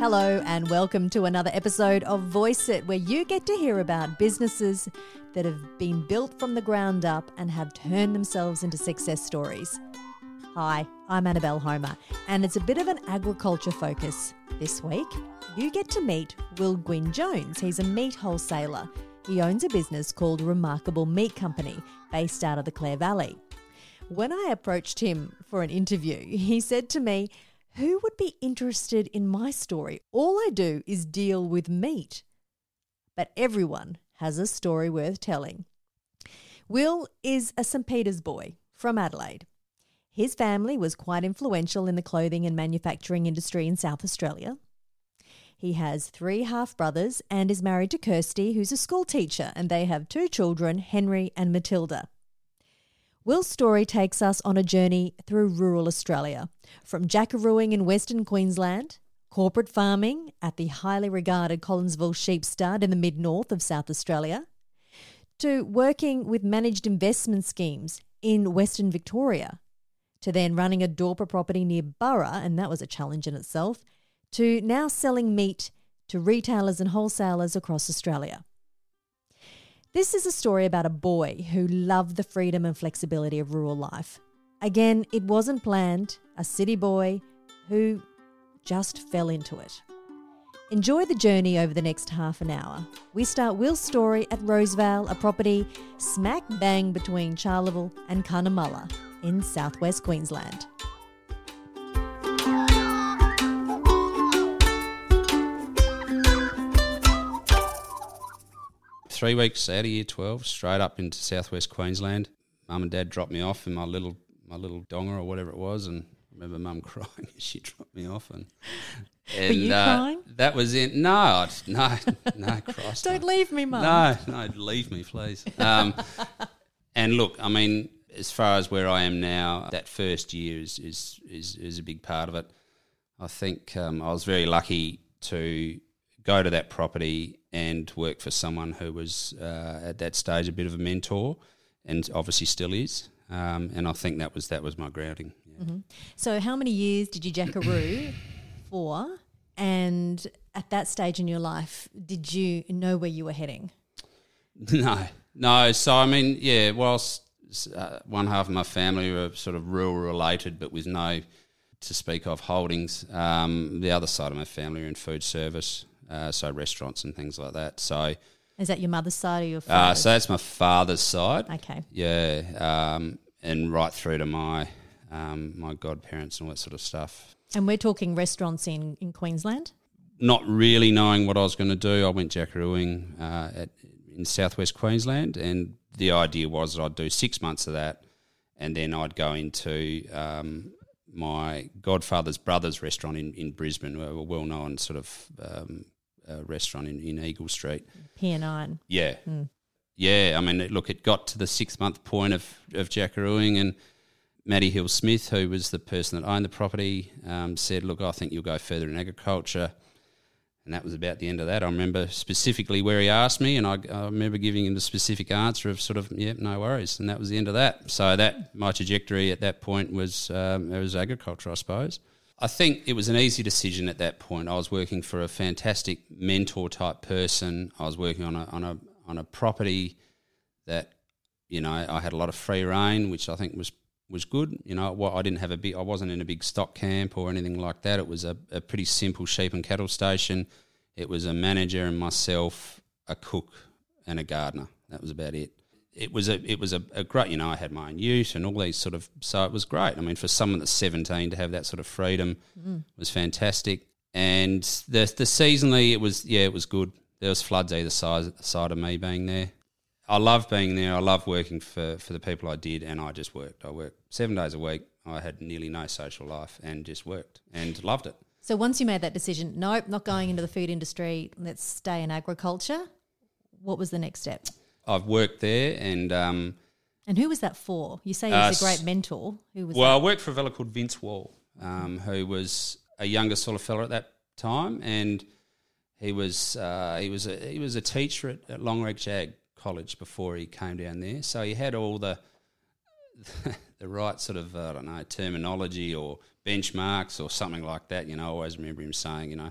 Hello, and welcome to another episode of Voice It, where you get to hear about businesses that have been built from the ground up and have turned themselves into success stories. Hi, I'm Annabelle Homer, and it's a bit of an agriculture focus. This week, you get to meet Will Gwyn Jones. He's a meat wholesaler. He owns a business called Remarkable Meat Company, based out of the Clare Valley. When I approached him for an interview, he said to me, Who would be interested in my story? All I do is deal with meat. But everyone has a story worth telling. Will is a St. Peter's boy from Adelaide. His family was quite influential in the clothing and manufacturing industry in South Australia. He has three half brothers and is married to Kirsty, who's a school teacher, and they have two children, Henry and Matilda. Will's story takes us on a journey through rural Australia, from jackarooing in Western Queensland, corporate farming at the highly regarded Collinsville Sheep Stud in the mid north of South Australia, to working with managed investment schemes in Western Victoria, to then running a Dorper property near Burra, and that was a challenge in itself, to now selling meat to retailers and wholesalers across Australia. This is a story about a boy who loved the freedom and flexibility of rural life. Again, it wasn't planned, a city boy who just fell into it. Enjoy the journey over the next half an hour. We start Will's story at Rosevale, a property smack bang between Charleville and Cunnamulla in southwest Queensland. Three weeks out of year twelve, straight up into southwest Queensland. Mum and Dad dropped me off in my little my little donger or whatever it was, and I remember Mum crying as she dropped me off. And, and you crying? That was it. No, I'd- no, no, Christ, Don't no. leave me, Mum. No, no, leave me, please. Um, and look, I mean, as far as where I am now, that first year is is is, is a big part of it. I think um, I was very lucky to go to that property and work for someone who was uh, at that stage a bit of a mentor, and obviously still is. Um, and I think that was that was my grounding. Yeah. So, how many years did you jackaroo for? And at that stage in your life, did you know where you were heading? No, no. So I mean, yeah. Whilst uh, one half of my family were sort of rural related, but with no to speak of holdings, um, the other side of my family are in food service, uh, so restaurants and things like that. So, Is that your mother's side or your father's? uh, father's? so that's my father's side. okay. Yeah, um, and right through to my um, my godparents and all that sort of stuff. And we're talking restaurants in, in Queensland? not really knowing what I was going to do, I went jackarooing uh, at, in southwest Queensland, and the idea was that I'd do six months of that, and then I'd go into um, my godfather's brother's restaurant in, in Brisbane, a well known sort of um, uh, restaurant in, in Eagle Street. Pier 9. Yeah. Yeah. I mean, look, it got to the six month point of, of jackarooing, and Matty Hill Smith, who was the person that owned the property, um, said, Look, I think you'll go further in agriculture. And that was about the end of that. I remember specifically where he asked me, and I, I remember giving him the specific answer of sort of, "Yep, no worries." And that was the end of that. So that my trajectory at that point was um, it was agriculture, I suppose. I think it was an easy decision at that point. I was working for a fantastic mentor type person. I was working on a on a on a property that you know I had a lot of free reign, which I think was was good. You know, I didn't have a big, I wasn't in a big stock camp or anything like that. It was a, a pretty simple sheep and cattle station. It was a manager and myself, a cook and a gardener. That was about it. It was a it was a, a great. You know, I had my own ute and all these sort of. So it was great. I mean, for someone that's seventeen to have that sort of freedom mm-hmm. was fantastic. And the the seasonally, it was yeah, it was good. There was floods either side side of me being there. I love being there. I love working for, for the people I did, and I just worked. I worked seven days a week. I had nearly no social life and just worked and loved it. So once you made that decision, nope, not going into the food industry, let's stay in agriculture, what was the next step? I've worked there, and um, And who was that for? You say he Uh, was a great mentor. Who was well, I worked for a fella called Vince Wall, um, who was a younger sort of fella at that time, and he was uh, he was a he was a teacher at, at Longreach Ag College before he came down there. So he had all the the right sort of uh, I don't know terminology or benchmarks or something like that. You know, I always remember him saying, you know,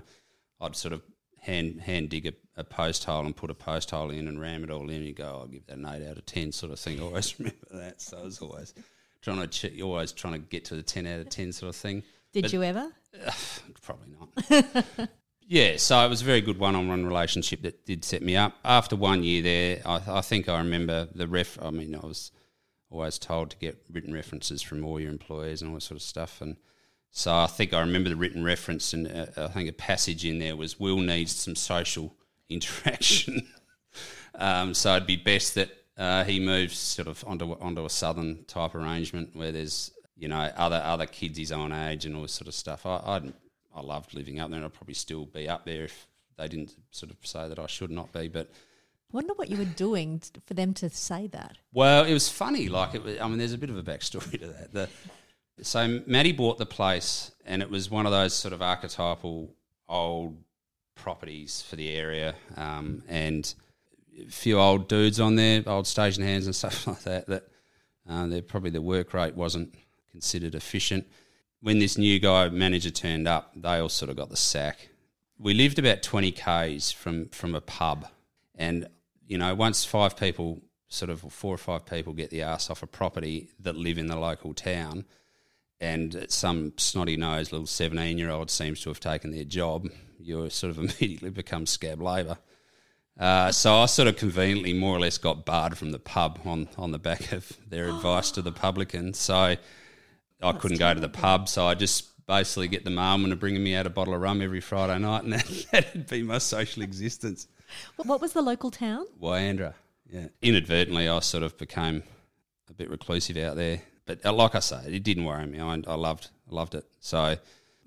I'd sort of hand hand dig a, a post hole and put a post hole in and ram it all in. You go, oh, I'll give that an eight out of ten sort of thing. I always remember that. So I was always trying to ch- always trying to get to the ten out of ten sort of thing. Did But- you ever? Probably not. yeah, so it was a very good one-on-one relationship that did set me up. After one year there, I, I think I remember the ref. I mean, I was always told to get written references from all your employees and all that sort of stuff, and so I think I remember the written reference, and uh, I think a passage in there was Will needs some social interaction. um, so it'd be best that uh, he moves sort of onto onto a southern type arrangement where there's you know other other kids his own age and all this sort of stuff. I I'd, I loved living up there, and I'd probably still be up there if they didn't sort of say that I should not be. But Wonder what you were doing t- for them to say that. well, it was funny. Like it was, I mean, there's a bit of a backstory to that. The, so Maddie bought the place, and it was one of those sort of archetypal old properties for the area, um, and a few old dudes on there, old station hands and stuff like that. That uh, they're probably the work rate wasn't considered efficient. When this new guy manager turned up, they all sort of got the sack. We lived about twenty k's from from a pub, and you know once five people, sort of four or five people, get the ass off a property that live in the local town, and some snotty nosed little seventeen year old seems to have taken their job, you sort of immediately become scab labour. Uh, so I sort of conveniently, more or less, got barred from the pub on, on the back of their advice to the publican. So I couldn't go to the pub. So I just basically get the mailman to bring me out a bottle of rum every Friday night, and that, that'd be my social existence. What- What was the local town? Wyandra. Yeah. Inadvertently, I sort of became a bit reclusive out there. But uh, like I say, it didn't worry me. I, I loved, I loved it. So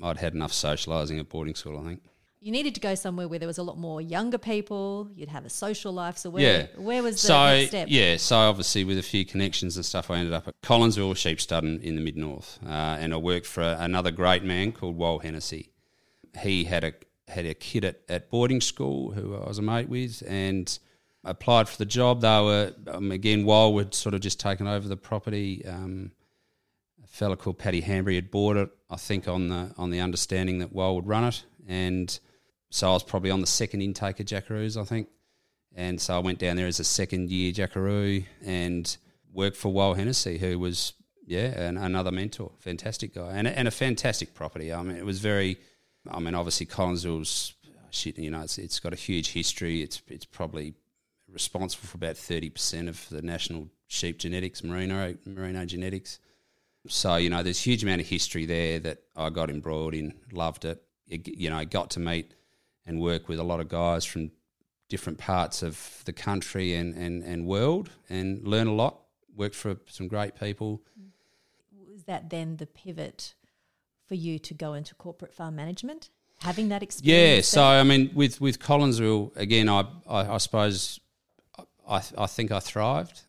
I'd had enough socialising at boarding school. I think. You needed to go somewhere where there was a lot more younger people. You'd have a social life. So where, Yeah. where was the so next step? yeah, so obviously with a few connections and stuff, I ended up at Collinsville Sheepstud in, in the mid north, uh, and I worked for another great man called Wal Hennessy. He had a had a kid at, at boarding school who I was a mate with, and applied for the job. They were um, again had sort of just taken over the property. Um, a fella called Paddy Hambry had bought it, I think, on the on the understanding that Wal would run it, and so I was probably on the second intake of Jackaroos, I think. And so I went down there as a second year Jackaroo and worked for Wal Hennessy, who was, yeah, an, another mentor. Fantastic guy. And, and a fantastic property. I mean, it was very, I mean, obviously Collinsville's, shit, you know, it's, it's got a huge history. It's, it's probably responsible for about 30% of the national sheep genetics, merino, merino genetics. So, you know, there's a huge amount of history there that I got embroiled in, loved it. It- You know, got to meet and work with a lot of guys from different parts of the country and, and, and world and learn a lot. Worked for some great people. Mm. Was that then the pivot for you to go into corporate farm management? Having that experience? Yeah, so I mean, with with Collinsville again, I I, I suppose I I think I thrived.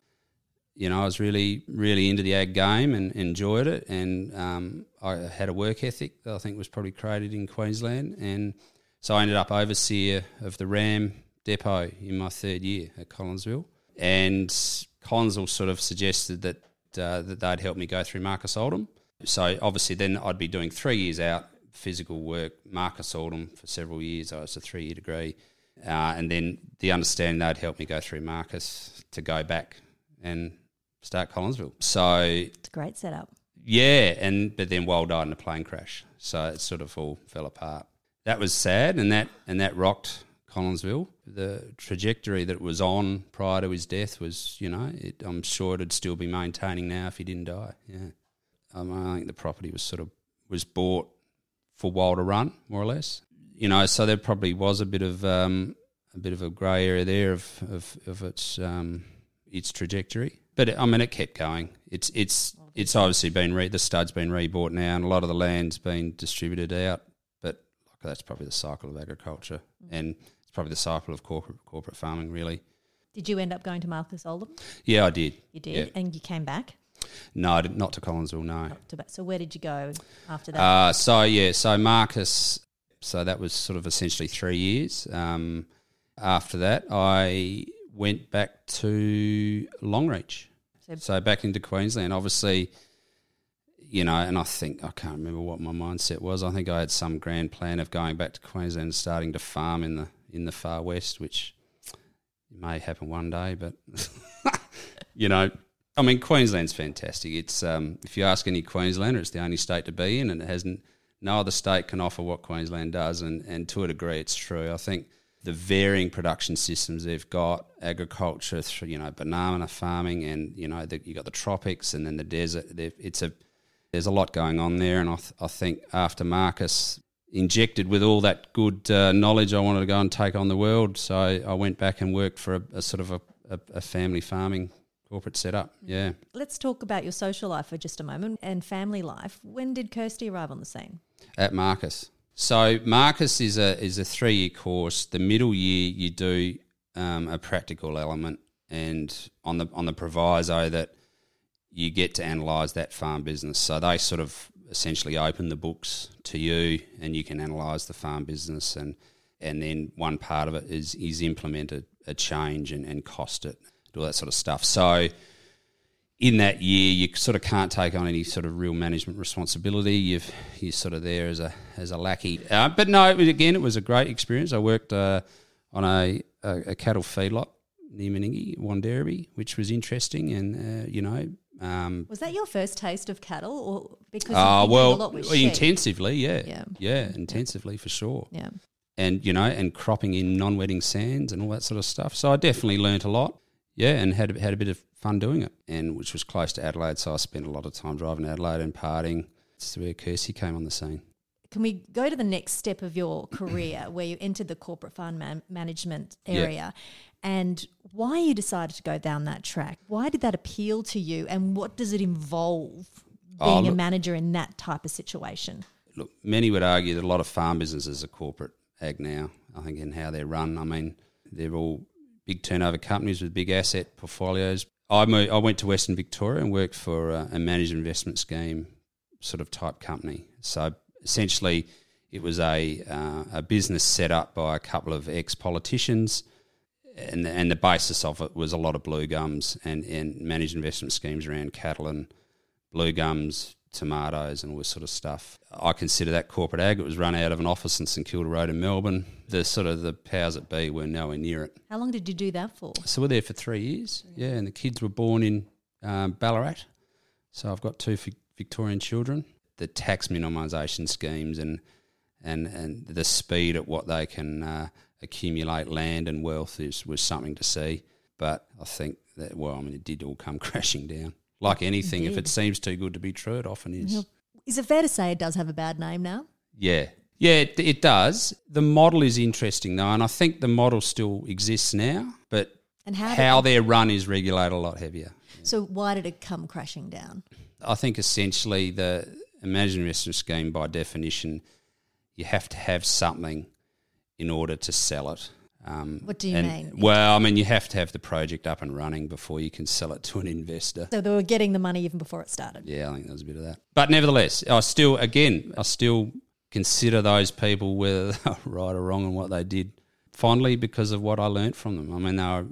You know, I was really really into the ag game and enjoyed it, and um, I had a work ethic that I think was probably created in Queensland, and so I ended up overseer of the Ram depot in my third year at Collinsville, and Collinsville sort of suggested that uh, that they'd help me go through Marcus Oldham. So obviously, then I'd be doing three years out physical work, Marcus Oldham for several years. I was a three year degree, uh, and then the understanding they'd help me go through Marcus to go back and start Collinsville. So It's a great setup. yeah, and but then Wal died in a plane crash, so it sort of all fell apart. That was sad, and that and that rocked Collinsville. The trajectory that it was on prior to his death was, you know, it, I'm sure it'd still be maintaining now if he didn't die. Yeah, um, I think the property was sort of was bought for Wal to run, more or less. You know, so there probably was a bit of um, a bit of a grey area there of of, of its um, its trajectory. But it, I mean, it kept going. It's it's it's obviously been re, the stud's been rebought now, and a lot of the land's been distributed out. But like, that's probably the cycle of agriculture, and it's probably the cycle of corporate corporate farming, really. Did you end up going to Marcus Oldham? Yeah, I did. You did, Yeah. and you came back. No, not to Collinsville. No. To, so where did you go after that? Uh, so yeah, so Marcus, so that was sort of essentially three years. Um, after that, I went back to Longreach, So- so, back into Queensland. Obviously, you know, and I think I can't remember what my mindset was. I think I had some grand plan of going back to Queensland and starting to farm in the in the far west, which may happen one day. But you know, I mean, Queensland's fantastic. It's um, if you ask any Queenslander, it's the only state to be in, and it hasn't. No other state can offer what Queensland does, and, and to a degree, it's true. I think the varying production systems they've got, agriculture, through, you know, banana farming, and you know, the, you got the tropics, and then the desert. It's a there's a lot going on there, and I, th- I think after Marcus injected with all that good uh, knowledge, I wanted to go and take on the world. So I went back and worked for a, a sort of a, a, a family farming corporate setup. Yeah. Let's talk about your social life for just a moment and family life. When did Kirsty arrive on the scene? At Marcus. So Marcus is a is a three year course. The middle year you do um, a practical element, and on the on the proviso that you get to analyse that farm business. So they sort of essentially open the books to you, and you can analyse the farm business, and and then one part of it is is implement a, a change and, and cost it do all that sort of stuff. So in that year, you sort of can't take on any sort of real management responsibility. You've you're sort of there as a as a lackey. Uh, but no, it was, again, it was a great experience. I worked uh, on a, a, a, cattle feedlot near Meningie, Wanderribee, which was interesting, and uh, you know. Um, was that your first taste of cattle, or because? Oh well, intensively, yeah, yeah, yeah intensively yeah. for sure. Yeah, and you know, and cropping in non-wetting sands and all that sort of stuff. So I definitely learnt a lot yeah, and had had a bit of fun doing it, and which was close to Adelaide, so I spent a lot of time driving to Adelaide and partying. That's where Kirsty came on the scene. Can we go to the next step of your career, where you entered the corporate fund man- management area, and why you decided to go down that track? Why did that appeal to you, and what does it involve oh, being oh, look, a manager in that type of situation? Look, many would argue that a lot of farm businesses are corporate ag now. I think in how they're run. I mean, they're all big turnover companies with big asset portfolios. I, moved, I went to Western Victoria and worked for a, a managed investment scheme sort of type company. So essentially, it was a uh, a business set up by a couple of ex politicians, and and the basis of it was a lot of blue gums and, and managed investment schemes around cattle and blue gums, tomatoes and all this sort of stuff. I consider that corporate ag. It was run out of an office in St Kilda Road in Melbourne. The sort of the powers that be were nowhere near it. How long did you do that for? So we're there for three years. Yeah, and the kids were born in um, Ballarat. So I've got two Victorian children. The tax minimisation schemes and and and the speed at what they can uh, accumulate land and wealth is was something to see. But I think that well, I mean, it did all come crashing down like anything, Indeed. if it seems too good to be true, it often is. Is it fair to say it does have a bad name now? Yeah. Yeah, it, it does. The model is interesting though, and I think the model still exists now, but and how, how their run is regulated a lot heavier. So why did it come crashing down? I think essentially the managed investment scheme by definition, you have to have something in order to sell it. Um, what do you and, mean? Well, I mean, you have to have the project up and running before you can sell it to an investor. So they were getting the money even before it started. Yeah, I think there was a bit of that. But nevertheless, I still, again, I still consider those people whether they're right or wrong in what they did fondly because of what I learnt from them. I mean, they were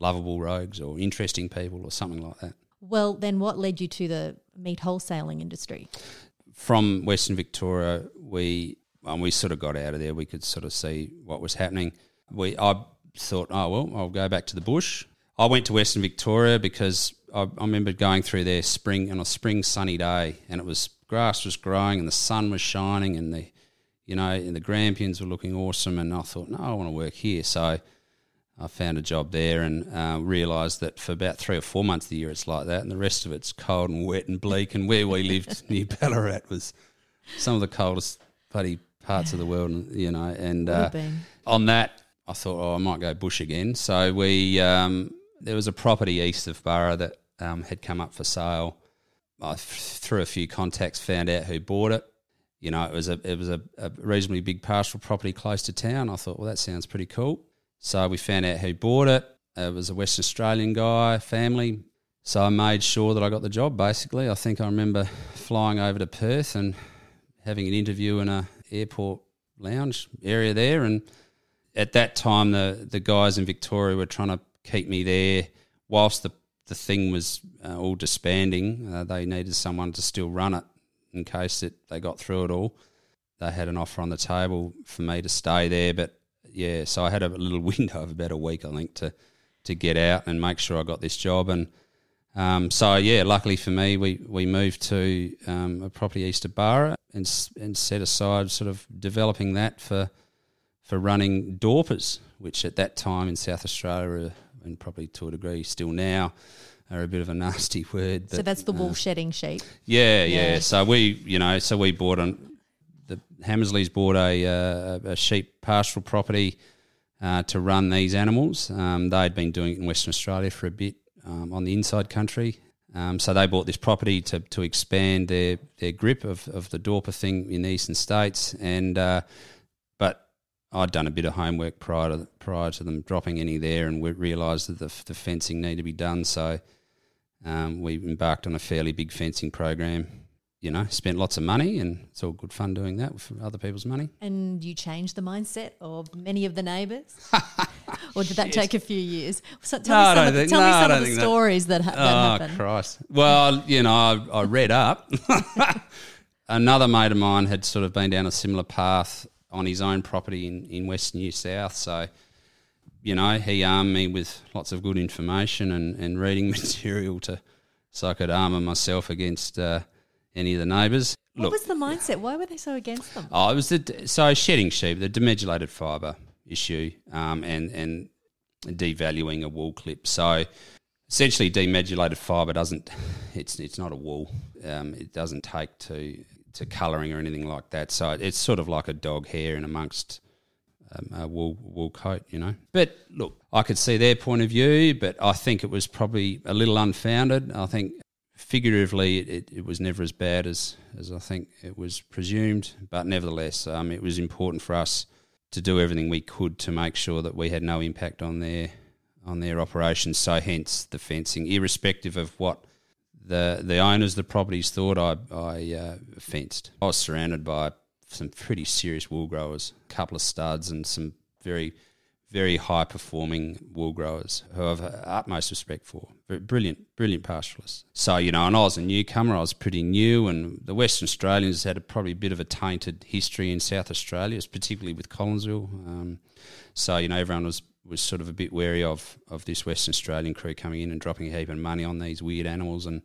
lovable rogues or interesting people or something like that. Well, then what led you to the meat wholesaling industry? From Western Victoria, we um, we sort of got out of there. We could sort of see what was happening we I thought, oh well, I'll go back to the bush. I went to Western Victoria because I, I remember going through there spring on a spring sunny day, and it was grass was growing and the sun was shining, and the you know and the grampians were looking awesome, and I thought, no, I want to work here. So I found a job there and uh, realised that for about three or four months of the year it's like that, and the rest of it's cold and wet and bleak. And where we lived near Ballarat was some of the coldest bloody parts of the world, you know. And uh, on that, I thought, oh, I might go bush again. So we um, there was a property east of Burra that um, had come up for sale. I through a few contacts found out who bought it. You know, it was a it was a, a reasonably big pastoral property close to town. I thought, well, that sounds pretty cool. So we found out who bought it. It was a West Australian guy, family. So I made sure that I got the job. Basically, I think I remember flying over to Perth and having an interview in a airport lounge area there, and at that time, the the guys in Victoria were trying to keep me there whilst the the thing was uh, all disbanding. Uh, they needed someone to still run it in case it, they got through it all. They had an offer on the table for me to stay there, but yeah, so I had a little window of about a week, I think, to to get out and make sure I got this job. And um, so yeah, luckily for me, we we moved to um, a property east of Burra and and set aside sort of developing that for for running Dorpers, which at that time in South Australia, and probably to a degree still now, are a bit of a nasty word. so that's the wool uh, shedding sheep. Yeah, yeah, yeah, So we, you know, so we bought on the Hammersleys bought a, uh, a sheep pastoral property uh, to run these animals. Um, they'd been doing it in Western Australia for a bit um, on the inside country. Um, so they bought this property to, to expand their, their grip of, of the Dorper thing in the eastern states, and uh, I'd done a bit of homework prior to prior to them dropping any there, and we realised that the, the fencing needed to be done. So um, we embarked on a fairly big fencing program. You know, spent lots of money, and it's all good fun doing that with other people's money. And you changed the mindset of many of the neighbours, or did that take a few years? So tell no, me some, of, think, tell no, me some of the stories that, that, that oh, happened. Christ! Well, you know, I, I read up. Another mate of mine had sort of been down a similar path on his own property in, in West New South. So, you know, he armed me with lots of good information and, and reading material to so I could armour myself against uh, any of the neighbours. What Look, was the mindset? Why were they so against them? Oh, it was the so shedding sheep, the demodulated fibre issue, um, and and devaluing a wool clip. So essentially, demodulated fibre doesn't it's it's not a wool. Um, it doesn't take to to colouring or anything like that. So it's sort of like a dog hair in amongst um, a wool wool coat, you know. But look, I could see their point of view, but I think it was probably a little unfounded. I think figuratively it, it, was never as bad as, as I think it was presumed, but nevertheless, um, it was important for us to do everything we could to make sure that we had no impact on their on their operations. So hence the fencing, irrespective of what the the owners of the properties thought I I uh, fenced. I was surrounded by some pretty serious wool growers, a couple of studs, and some very very high performing wool growers who I have utmost respect for. Brilliant, brilliant pastoralists. So, you know, and I was a newcomer, I was pretty new, and the Western Australians had a, probably a bit of a tainted history in South Australia, particularly with Collinsville. Um, so, you know, everyone was was sort of a bit wary of, of this Western Australian crew coming in and dropping a heap of money on these weird animals and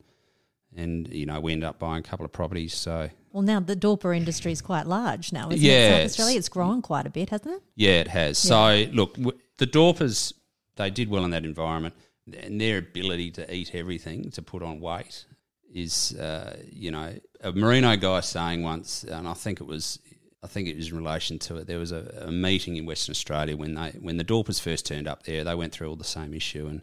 and you know we end up buying a couple of properties. So well, now the Dorper industry is quite large now, isn't yeah, it? South Australia, it's grown quite a bit, hasn't it? Yeah, it has. Yeah. So look, the Dorpers they did well in that environment, and their ability to eat everything to put on weight is, uh, you know, a merino guy saying once, and I think it was. I think it was in relation to it. There was a, a meeting in Western Australia when they when the Dorpers first turned up there. They went through all the same issue, and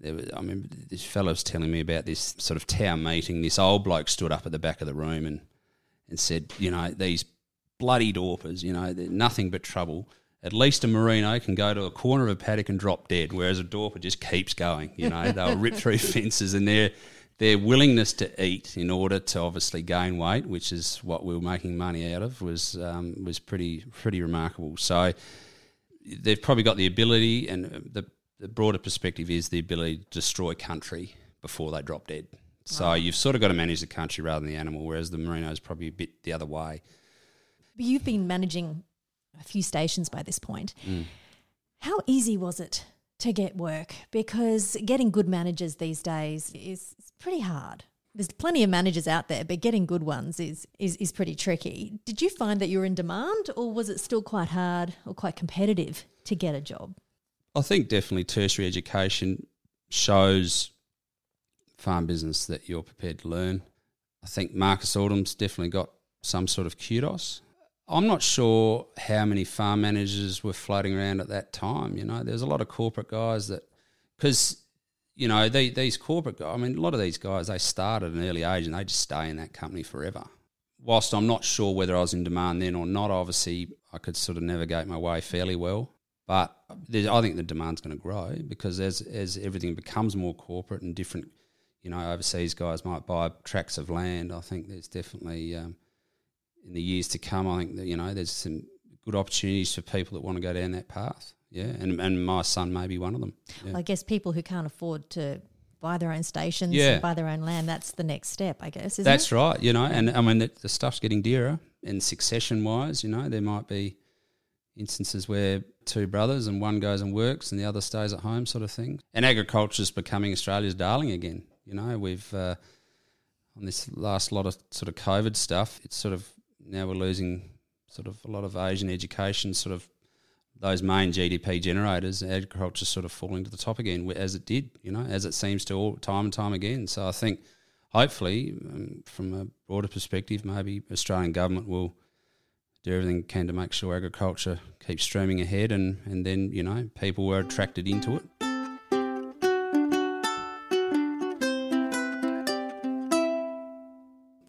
there was, I remember this fellow was telling me about this sort of town meeting. This old bloke stood up at the back of the room and, and said, you know, these bloody Dorpers, you know, they're nothing but trouble. At least a merino can go to a corner of a paddock and drop dead, whereas a Dorper just keeps going. You know, they'll rip through fences and their their willingness to eat in order to obviously gain weight, which is what we were making money out of, was um, was pretty pretty remarkable. So they've probably got the ability and the the broader perspective is the ability to destroy country before they drop dead. So you've sort of got to manage the country rather than the animal, whereas the merino is probably a bit the other way. But you've been managing a few stations by this point. Mm. How easy was it to get work? Because getting good managers these days is pretty hard. There's plenty of managers out there, but getting good ones is, is is pretty tricky. Did you find that you were in demand, or was it still quite hard or quite competitive to get a job? I think definitely tertiary education shows farm business that you're prepared to learn. I think Marcus Oldham's definitely got some sort of kudos. I'm not sure how many farm managers were floating around at that time. You know, there's a lot of corporate guys that, because, you know, these corporate guys, I mean, a lot of these guys, they start at an early age and they just stay in that company forever. Whilst I'm not sure whether I was in demand then or not, obviously I could sort of navigate my way fairly well. But I think the demand's going to grow because as as everything becomes more corporate and different, you know, overseas guys might buy tracts of land. I think there's definitely um, in the years to come. I think that you know there's some good opportunities for people that want to go down that path. Yeah, and and my son may be one of them. Yeah. Well, I guess people who can't afford to buy their own stations, Yeah. buy their own land. That's the next step, I guess. Isn't That's it? right, you know, and I mean the, the stuff's getting dearer. And succession wise, you know, there might be instances where two brothers and one goes and works and the other stays at home, sort of thing. And agriculture is becoming Australia's darling again. You know, we've uh, on this last lot of sort of COVID stuff, it's sort of now we're losing sort of a lot of Asian education, sort of those main GDP generators. agriculture sort of falling to the top again, as it did, you know, as it seems to all time and time again. So I think hopefully, um, from a broader perspective, maybe Australian government will do everything can to make sure agriculture keeps streaming ahead, and, and then you know people were attracted into it.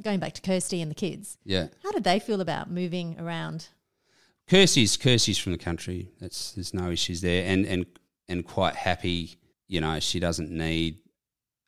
Going back to Kirsty and the kids, Yeah, how did they feel about moving around? Kirsty's Kirsty's from the country. That's there's no issues there, and and and quite happy. You know, she doesn't need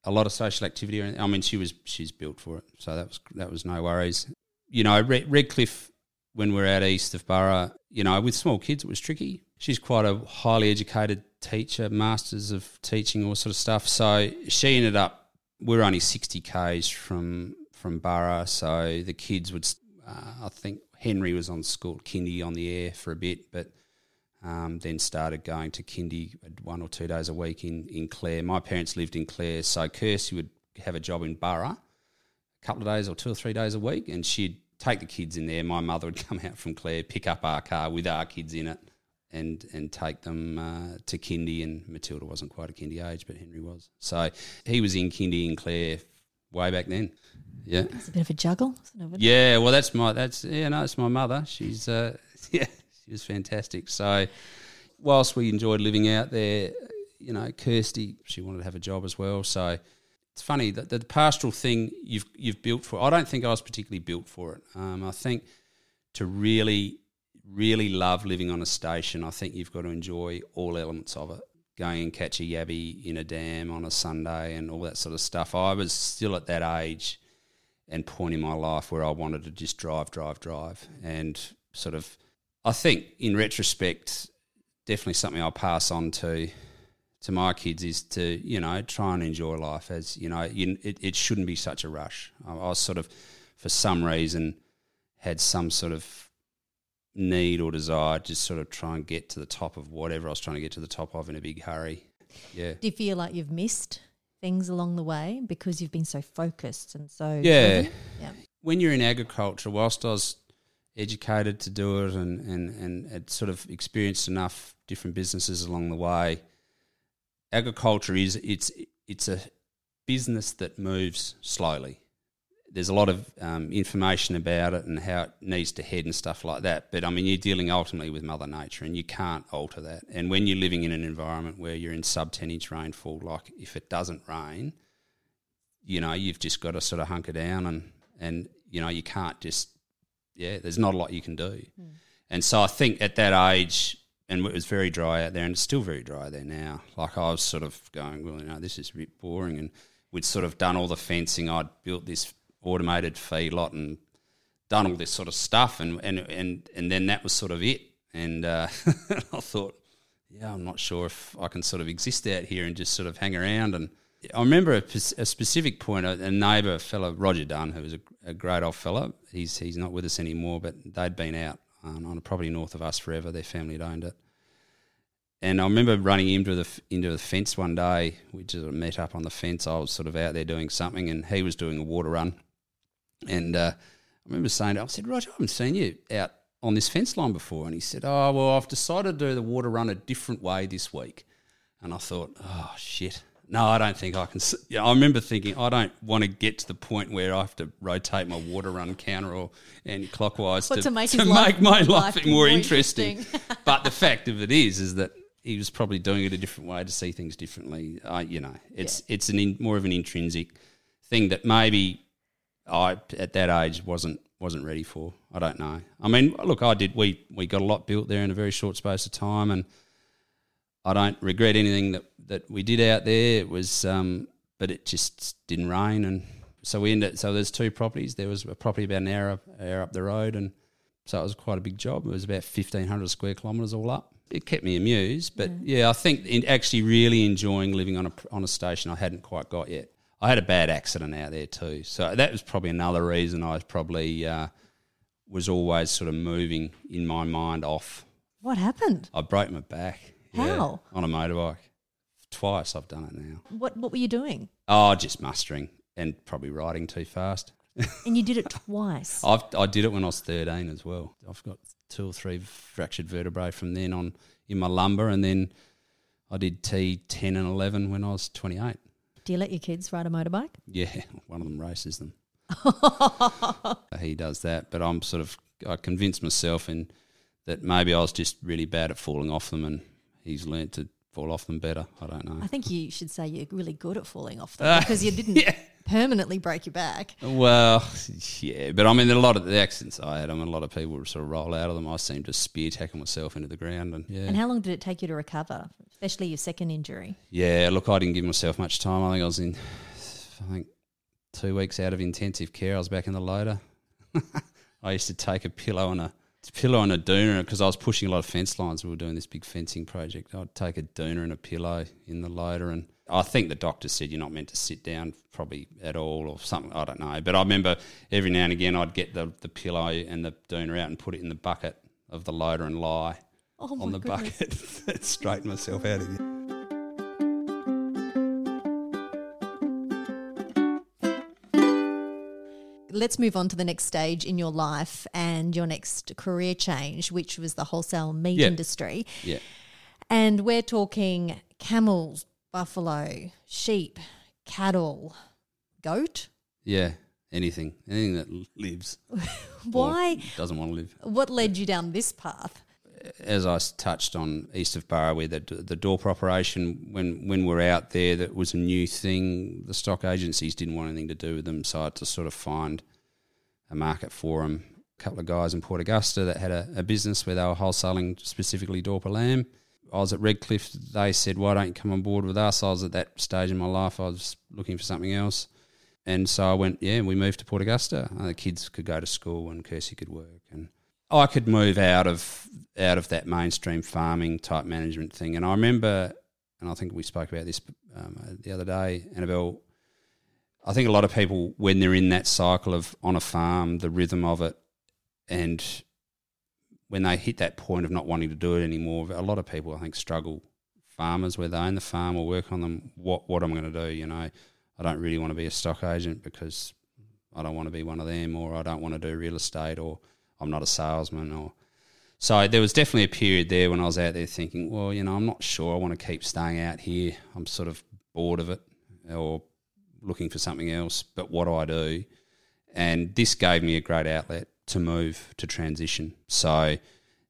a lot of social activity. Or anything. I mean, she was she's built for it, so that was that was no worries. You know, Red, Redcliffe when we're out east of Burra, you know, with small kids, it was tricky. She's quite a highly educated teacher, masters of teaching, all sort of stuff. So she ended up. We're only sixty k's from from Burra, so the kids would. Uh, I think Henry was on school kindy on the air for a bit, but um, then started going to kindy one or two days a week in in Clare. My parents lived in Clare, so Kirsty would have a job in Burra, a couple of days or two or three days a week, and she'd take the kids in there. My mother would come out from Clare, pick up our car with our kids in it, and and take them uh, to kindy. And Matilda wasn't quite a kindy age, but Henry was. So he was in kindy in Clare way back then. Yeah. It's a bit of a juggle. Isn't it? Yeah, well, that's my that's yeah, no, it's my mother. She's uh, yeah, she was fantastic. So, whilst we enjoyed living out there, you know, Kirsty, she wanted to have a job as well. So, it's funny that the pastoral thing you've you've built for. I don't think I was particularly built for it. Um, I think to really really love living on a station, I think you've got to enjoy all elements of it. Going and catch a yabby in a dam on a Sunday and all that sort of stuff. I was still at that age and point in my life where I wanted to just drive, drive, drive, and sort of. I think in retrospect, definitely something I'll pass on to to my kids is to you know try and enjoy life as you know you, it, it shouldn't be such a rush. I, I was sort of for some reason had some sort of need or desire to just sort of try and get to the top of whatever I was trying to get to the top of in a big hurry. Yeah. Do you feel like you've missed things along the way because you've been so focused and so Yeah. yeah. when you're in agriculture, whilst I was educated to do it and, and, and had sort of experienced enough different businesses along the way, agriculture is it's it's a business that moves slowly. There's a lot of um, information about it and how it needs to head and stuff like that. But I mean, you're dealing ultimately with Mother Nature, and you can't alter that. And when you're living in an environment where you're in sub 10 inch rainfall, like if it doesn't rain, you know, you've just got to sort of hunker down and and you know you can't just yeah there's not a lot you can do and so i think at that age and it was very dry out there and it's still very dry there now like i was sort of going well you know this is a bit boring and we'd sort of done all the fencing i'd built this automated feedlot and done all this sort of stuff and and and, and then that was sort of it and uh, i thought yeah, I'm not sure if I can sort of exist out here and just sort of hang around. And I remember a, a specific point. A, a neighbour, a fellow Roger Dunn, who was a, a great old fellow. He's he's not with us anymore, but they'd been out um, on a property north of us forever. Their family had owned it. And I remember running into the into the fence one day. We just met up on the fence. I was sort of out there doing something, and he was doing a water run. And uh, I remember saying, I said, Roger, I haven't seen you out on this fence line before. And he said, Oh, well, I've decided to do the water run a different way this week. And I thought, Oh, shit. No, I don't think I can. Yeah, I remember thinking, I don't want to get to the point where I have to rotate my water run counter or anti-clockwise What, to, to make to his life- my life, life more more interesting. interesting? but the fact of it is, is that he was probably doing it a different way to see things differently. I, you know, it's it's an in, more of an intrinsic thing that maybe I at that age wasn't wasn't ready for. I don't know. I mean, look, I did. We we got a lot built there in a very short space of time, and I don't regret anything that that we did out there. It was, um, but it just didn't rain, and so we ended. So there's two properties. There was a property about an hour up, hour up the road, and so it was quite a big job. It was about fifteen hundred square kilometres all up. It kept me amused. But yeah, I think in actually really enjoying living on a on a station I hadn't quite got yet. I had a bad accident out there too, so that was probably another reason I was probably uh, was always sort of moving in my mind off. What happened? I broke my back. How? on a motorbike. Twice I've done it now. What What were you doing? Oh, just mustering and probably riding too fast. And you did it twice. I've, I did it when I was 13 as well. I've got two or three fractured vertebrae from then on in my lumbar, and then I did T10 and 11 when I was 28. Do you let your kids ride a motorbike? Yeah, one of them races them. he does that, but I'm sort of I convinced myself in that maybe I was just really bad at falling off them, and he's learnt to fall off them better. I don't know. I think you should say you're really good at falling off them ah, because you didn't permanently break your back. Well, yeah, but I mean, a lot of the accidents I had, I mean, a lot of people sort of roll out of them. I seem to spear tackle myself into the ground, and yeah, And how long did it take you to recover, especially your second injury? yeah. Look, I didn't give myself much time. I think I was in, I think, two weeks out of intensive care. I was back in the loader. I used to take a pillow and a pillow and a doona because I was pushing a lot of fence lines. We were doing this big fencing project. I'd take a doona and a pillow in the loader, and I think the doctor said you're not meant to sit down probably at all or something. I don't know, but I remember every now and again I'd get the the pillow and the doona out and put it in the bucket of the loader and lie Oh on the goodness. bucket, straighten myself out of Let's move on to the next stage in your life and your next career change, which was the wholesale meat Yeah. industry. Yeah. And we're talking camels, buffalo, sheep, cattle, goat. Yeah, anything, anything that lives. Why? doesn't want to live? What led you down this path? As I touched on east of Burra, where the the Dorp operation, when when we're out there, that was a new thing. The stock agencies didn't want anything to do with them, so I had to sort of find a market for them. A couple of guys in Port Augusta that had a, a business where they were wholesaling specifically Dorper lamb. I was at Redcliffe. They said, "Why don't you come on board with us?" I was at that stage in my life. I was looking for something else. And so I went, yeah, we moved to Port Augusta. Uh, the kids could go to school and Kirsty could work. And I could move out of out of that mainstream farming type management thing. And I remember, and I think we spoke about this um, the other day, Annabelle. I think a lot of people, when they're in that cycle of on a farm, the rhythm of it, and when they hit that point of not wanting to do it anymore, a lot of people, I think, struggle. Farmers, where they own the farm or work on them, what what am I'm going to do, you know, I don't really want to be a stock agent because I don't want to be one of them, or I don't want to do real estate, or I'm not a salesman, or so there was definitely a period there when I was out there thinking, well, you know, I'm not sure I want to keep staying out here. I'm sort of bored of it, or looking for something else. But what do I do? And this gave me a great outlet to move to transition. So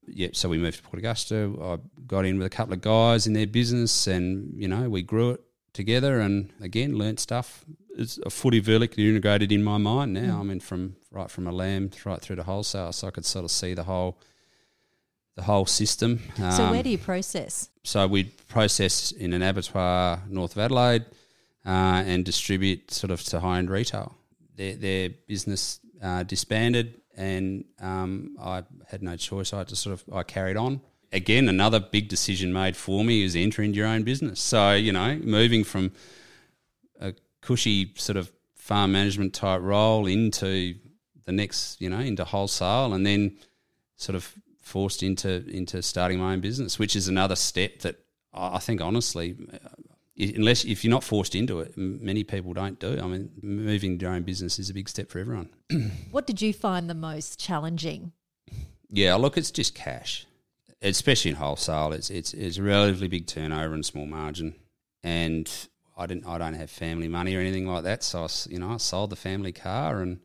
yeah, so we moved to Port Augusta. I got in with a couple of guys in their business, and you know we grew it together. And again, learnt stuff. It's a footy vertically integrated in my mind now. I mean, from right from a lamb right through to wholesale, so I could sort of see the whole the whole system. So, where Um, do you process? so we process in an abattoir north of Adelaide uh, and distribute sort of to high end retail. Their, their business uh, disbanded, and um, I had no choice. I had to sort of I carried on. Again, another big decision made for me is entering your own business. So you know, moving from a cushy sort of farm management type role into the next, you know, into wholesale, and then sort of forced into into starting my own business, which is another step that I think honestly, unless if you're not forced into it, many people don't do. I mean, moving your own business is a big step for everyone. What did you find the most challenging? Yeah, look, it's just cash, especially in wholesale. It's it's it's a relatively big turnover and small margin, and I didn't I don't have family money or anything like that. So I, you know I sold the family car and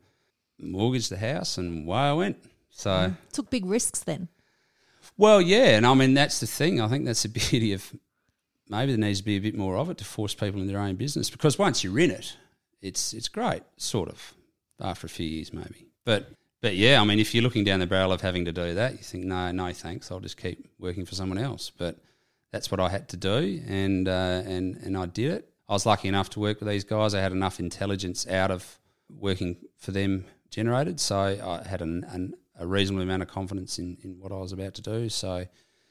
mortgaged the house, and away I went. So. Mm. Took big risks then. Well, yeah, and I mean that's the thing. I think that's the beauty of maybe there needs to be a bit more of it to force people in their own business because once you're in it, it's it's great, sort of, after a few years maybe. But but yeah, I mean, if you're looking down the barrel of having to do that, you think no, no, thanks. I'll just keep working for someone else. But that's what I had to do, and uh, and and I did it. I was lucky enough to work with these guys. I had enough intelligence out of working for them generated, so I had an, an, a reasonable amount of confidence in, in what I was about to do. So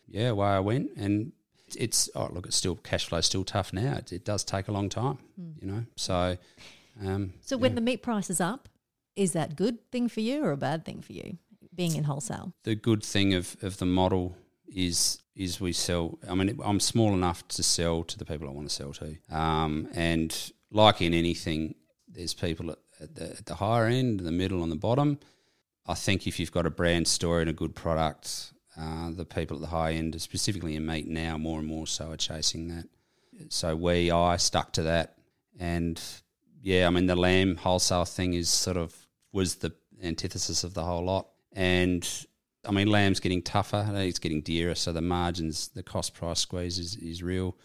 yeah, away I went. And it's oh look, it's still cash flow still tough now. It, it does take a long time, you know. So, um, So when the meat price is up, is that good thing for you or a bad thing for you? Being in wholesale. the good thing of, of the model is is we sell. I mean, I'm small enough to sell to the people I want to sell to, um, and like in anything, there's people at, at, the, at the higher end, the middle, and the bottom. I think if you've got a brand story and a good product, uh, the people at the high end, specifically in meat now, more and more so are chasing that. So we, I stuck to that, and yeah, I mean the lamb wholesale thing is sort of was the antithesis of the whole lot, and I mean lamb's getting tougher, it's getting dearer, so the margins, the cost price squeeze is is real.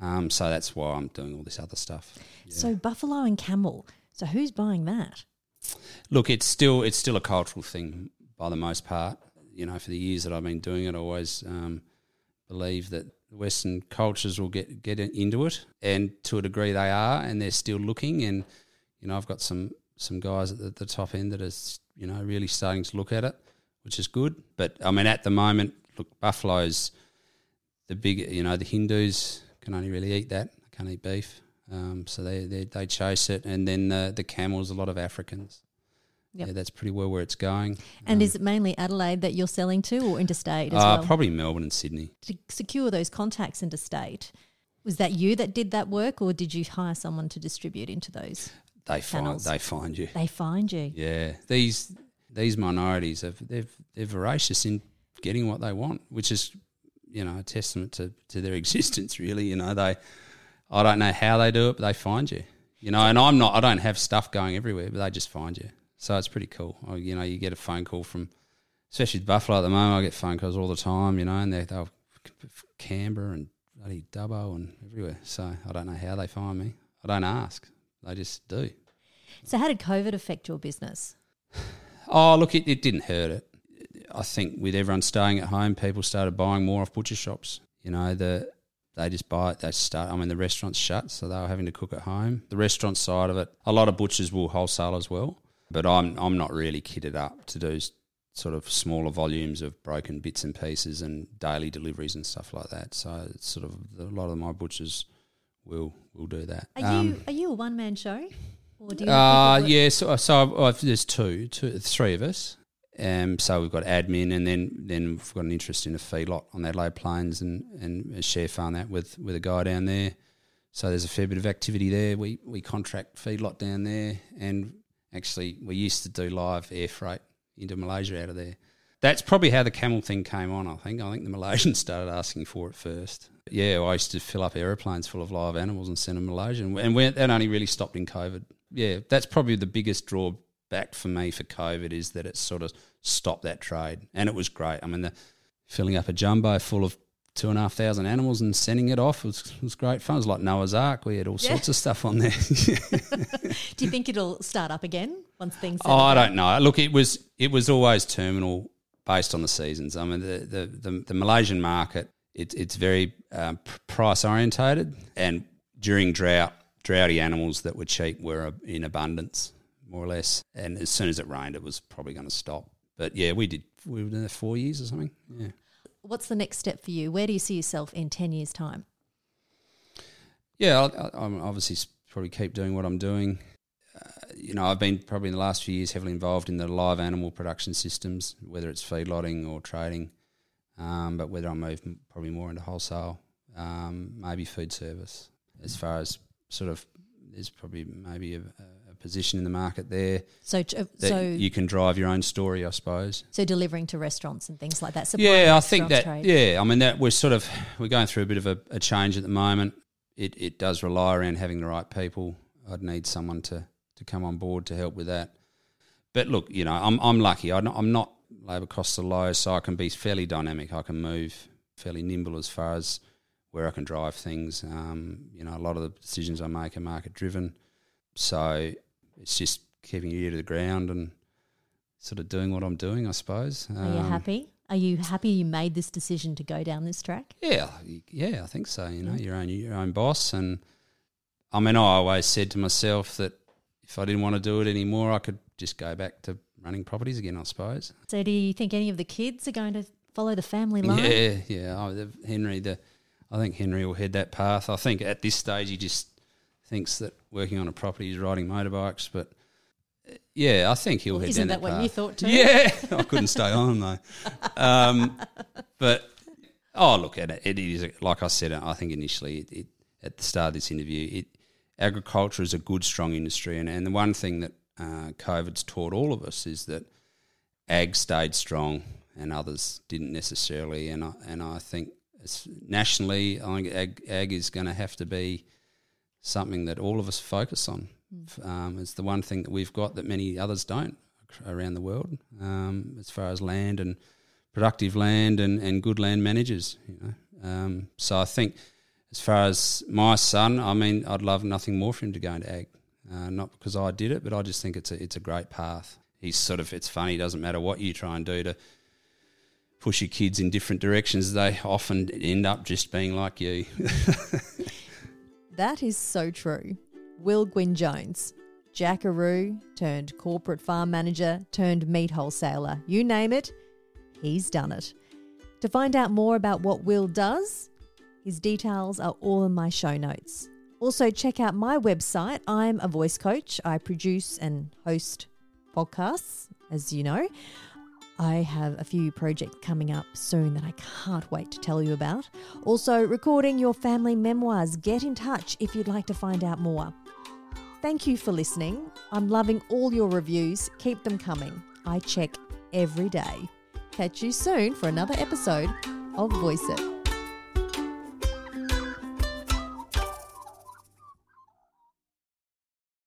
Um, so that's why I'm doing all this other stuff. So buffalo and camel. So who's buying that? Look, it's still it's still a cultural thing by the most part. You know, for the years that I've been doing it, I always um, believe that Western cultures will get get into it, and to a degree they are, and they're still looking. And you know, I've got some some guys at the, the top end that are you know really starting to look at it, which is good. But I mean, at the moment, look, buffaloes, the big you know the Hindus can only really eat that. They can't eat beef. Um, so they, they they chase it, and then the the camels, a lot of Africans. Yep. Yeah, that's pretty well where it's going. And is it mainly Adelaide that you're selling to or interstate as Uh, well? Probably Melbourne and Sydney. to secure those contacts interstate, was that you that did that work or did you hire someone to distribute into those? They find they find you. They find you. Yeah, these these minorities have they're they're voracious in getting what they want, which is you know a testament to, to their existence. Really, you know they I don't know how they do it, but they find you. You know, and I'm not. I don't have stuff going everywhere, but they just find you. So it's pretty cool. I- You know, you get a phone call from, especially Buffalo at the moment. I get phone calls all the time. You know, and they're, they're Canberra and bloody Dubbo and everywhere. So I don't know how they find me. I don't ask. They just do. So how did COVID affect your business? Oh, look, it, it didn't hurt it. I think with everyone staying at home, people started buying more off butcher shops. You know, the they just buy it. They start. I mean, the restaurants shut, so they were having to cook at home. The restaurant side of it, a lot of butchers will wholesale as well, but I'm I'm not really kitted up to do sort of smaller volumes of broken bits and pieces and daily deliveries and stuff like that. So it's sort of a lot of my butchers will will do that. Are Um, you are you a one man show? Or do you uh, yeah, so, so I've, there's two, two, three of us. Um, so we've got admin, and then then we've got an interest in a feedlot on Adelaide Plains, and and share farm that with with a guy down there. So there's a fair bit of activity there. We we contract feedlot down there, and actually we used to do live air freight into Malaysia out of there. That's probably how the camel thing came on. I think. I think the Malaysians started asking for it first. Yeah, I used to fill up aeroplanes full of live animals and send them to Malaysia, and, that only really stopped in COVID. Yeah, that's probably the biggest drawback for me for COVID is that it sort of stopped that trade, and it was great. I mean, the filling up a jumbo full of two and a half thousand animals and sending it off was was great fun. It was like Noah's Ark. We had all Yeah. sorts of stuff on there. do you think it'll start up again once things Oh, I don't know. Look, it was it was always terminal based on the seasons. I mean, the the, the, the Malaysian market it, it's very um, price orientated, and during drought, droughty animals that were cheap were in abundance, more or less. And as soon as it rained, it was probably going to stop. But yeah, we did. We were there four years or something. Yeah. What's the next step for you? Where do you see yourself in 10 years' time? Yeah, I, I'm obviously probably keep doing what I'm doing. Uh, you know, I've been probably in the last few years heavily involved in the live animal production systems, whether it's feedlotting or trading, um, but whether I move probably more into wholesale, um, maybe food service. As far as sort of, there's probably maybe a, a position in the market there So, uh, that so, you can drive your own story, I suppose. so delivering to restaurants and things like that. Yeah, I think that. trade. Yeah, I mean that we're sort of we're going through a bit of a, a change at the moment. It it does rely around having the right people. I'd need someone to to come on board to help with that. But look, you know, I'm I'm lucky. I'm not, I'm not labour costs are low, so I can be fairly dynamic. I can move fairly nimble as far as where I can drive things. Um, you know, a lot of the decisions I make are market driven, so it's just keeping your ear to the ground and sort of doing what I'm doing, I suppose. Are you Um, happy? Are you happy you made this decision to go down this track? Yeah, yeah, I think so. You know, Yeah. your own your own boss, and I mean, I always said to myself that if I didn't want to do it anymore, I could just go back to running properties again. I suppose. So, do you think any of the kids are going to follow the family line. Yeah, yeah. Oh, the, Henry, the I think Henry will head that path. I think at this stage he just thinks that working on a property is riding motorbikes, but uh, yeah, I think he'll head Isn't down that what you thought too? Yeah, I couldn't stay on though. Um, but oh, look at it. It is like I said. I think initially it, it, at the start of this interview, it agriculture is a good, strong industry, and, and the one thing that uh, COVID's taught all of us is that ag stayed strong and others didn't necessarily. And I, and I think nationally, I think ag, ag is going to have to be something that all of us focus on. Um, it's the one thing that we've got that many others don't around the world, um, as far as land and productive land and, and good land managers. You know, um, so I think as far as my son, I mean, I'd love nothing more for him to go into ag. Uh, not because I did it, but I just think it's a it's a great path. He's sort of it's funny. Doesn't matter what you try and do to push your kids in different directions, they often end up just being like you. That is so true. Will Gwyn Jones, Jackaroo turned corporate farm manager turned meat wholesaler. You name it, he's done it. To find out more about what Will does, his details are all in my show notes. Also, check out my website. I'm a voice coach. I produce and host podcasts, as you know. I have a few projects coming up soon that I can't wait to tell you about. Also, recording your family memoirs. Get in touch if you'd like to find out more. Thank you for listening. I'm loving all your reviews. Keep them coming. I check every day. Catch you soon for another episode of Voice It.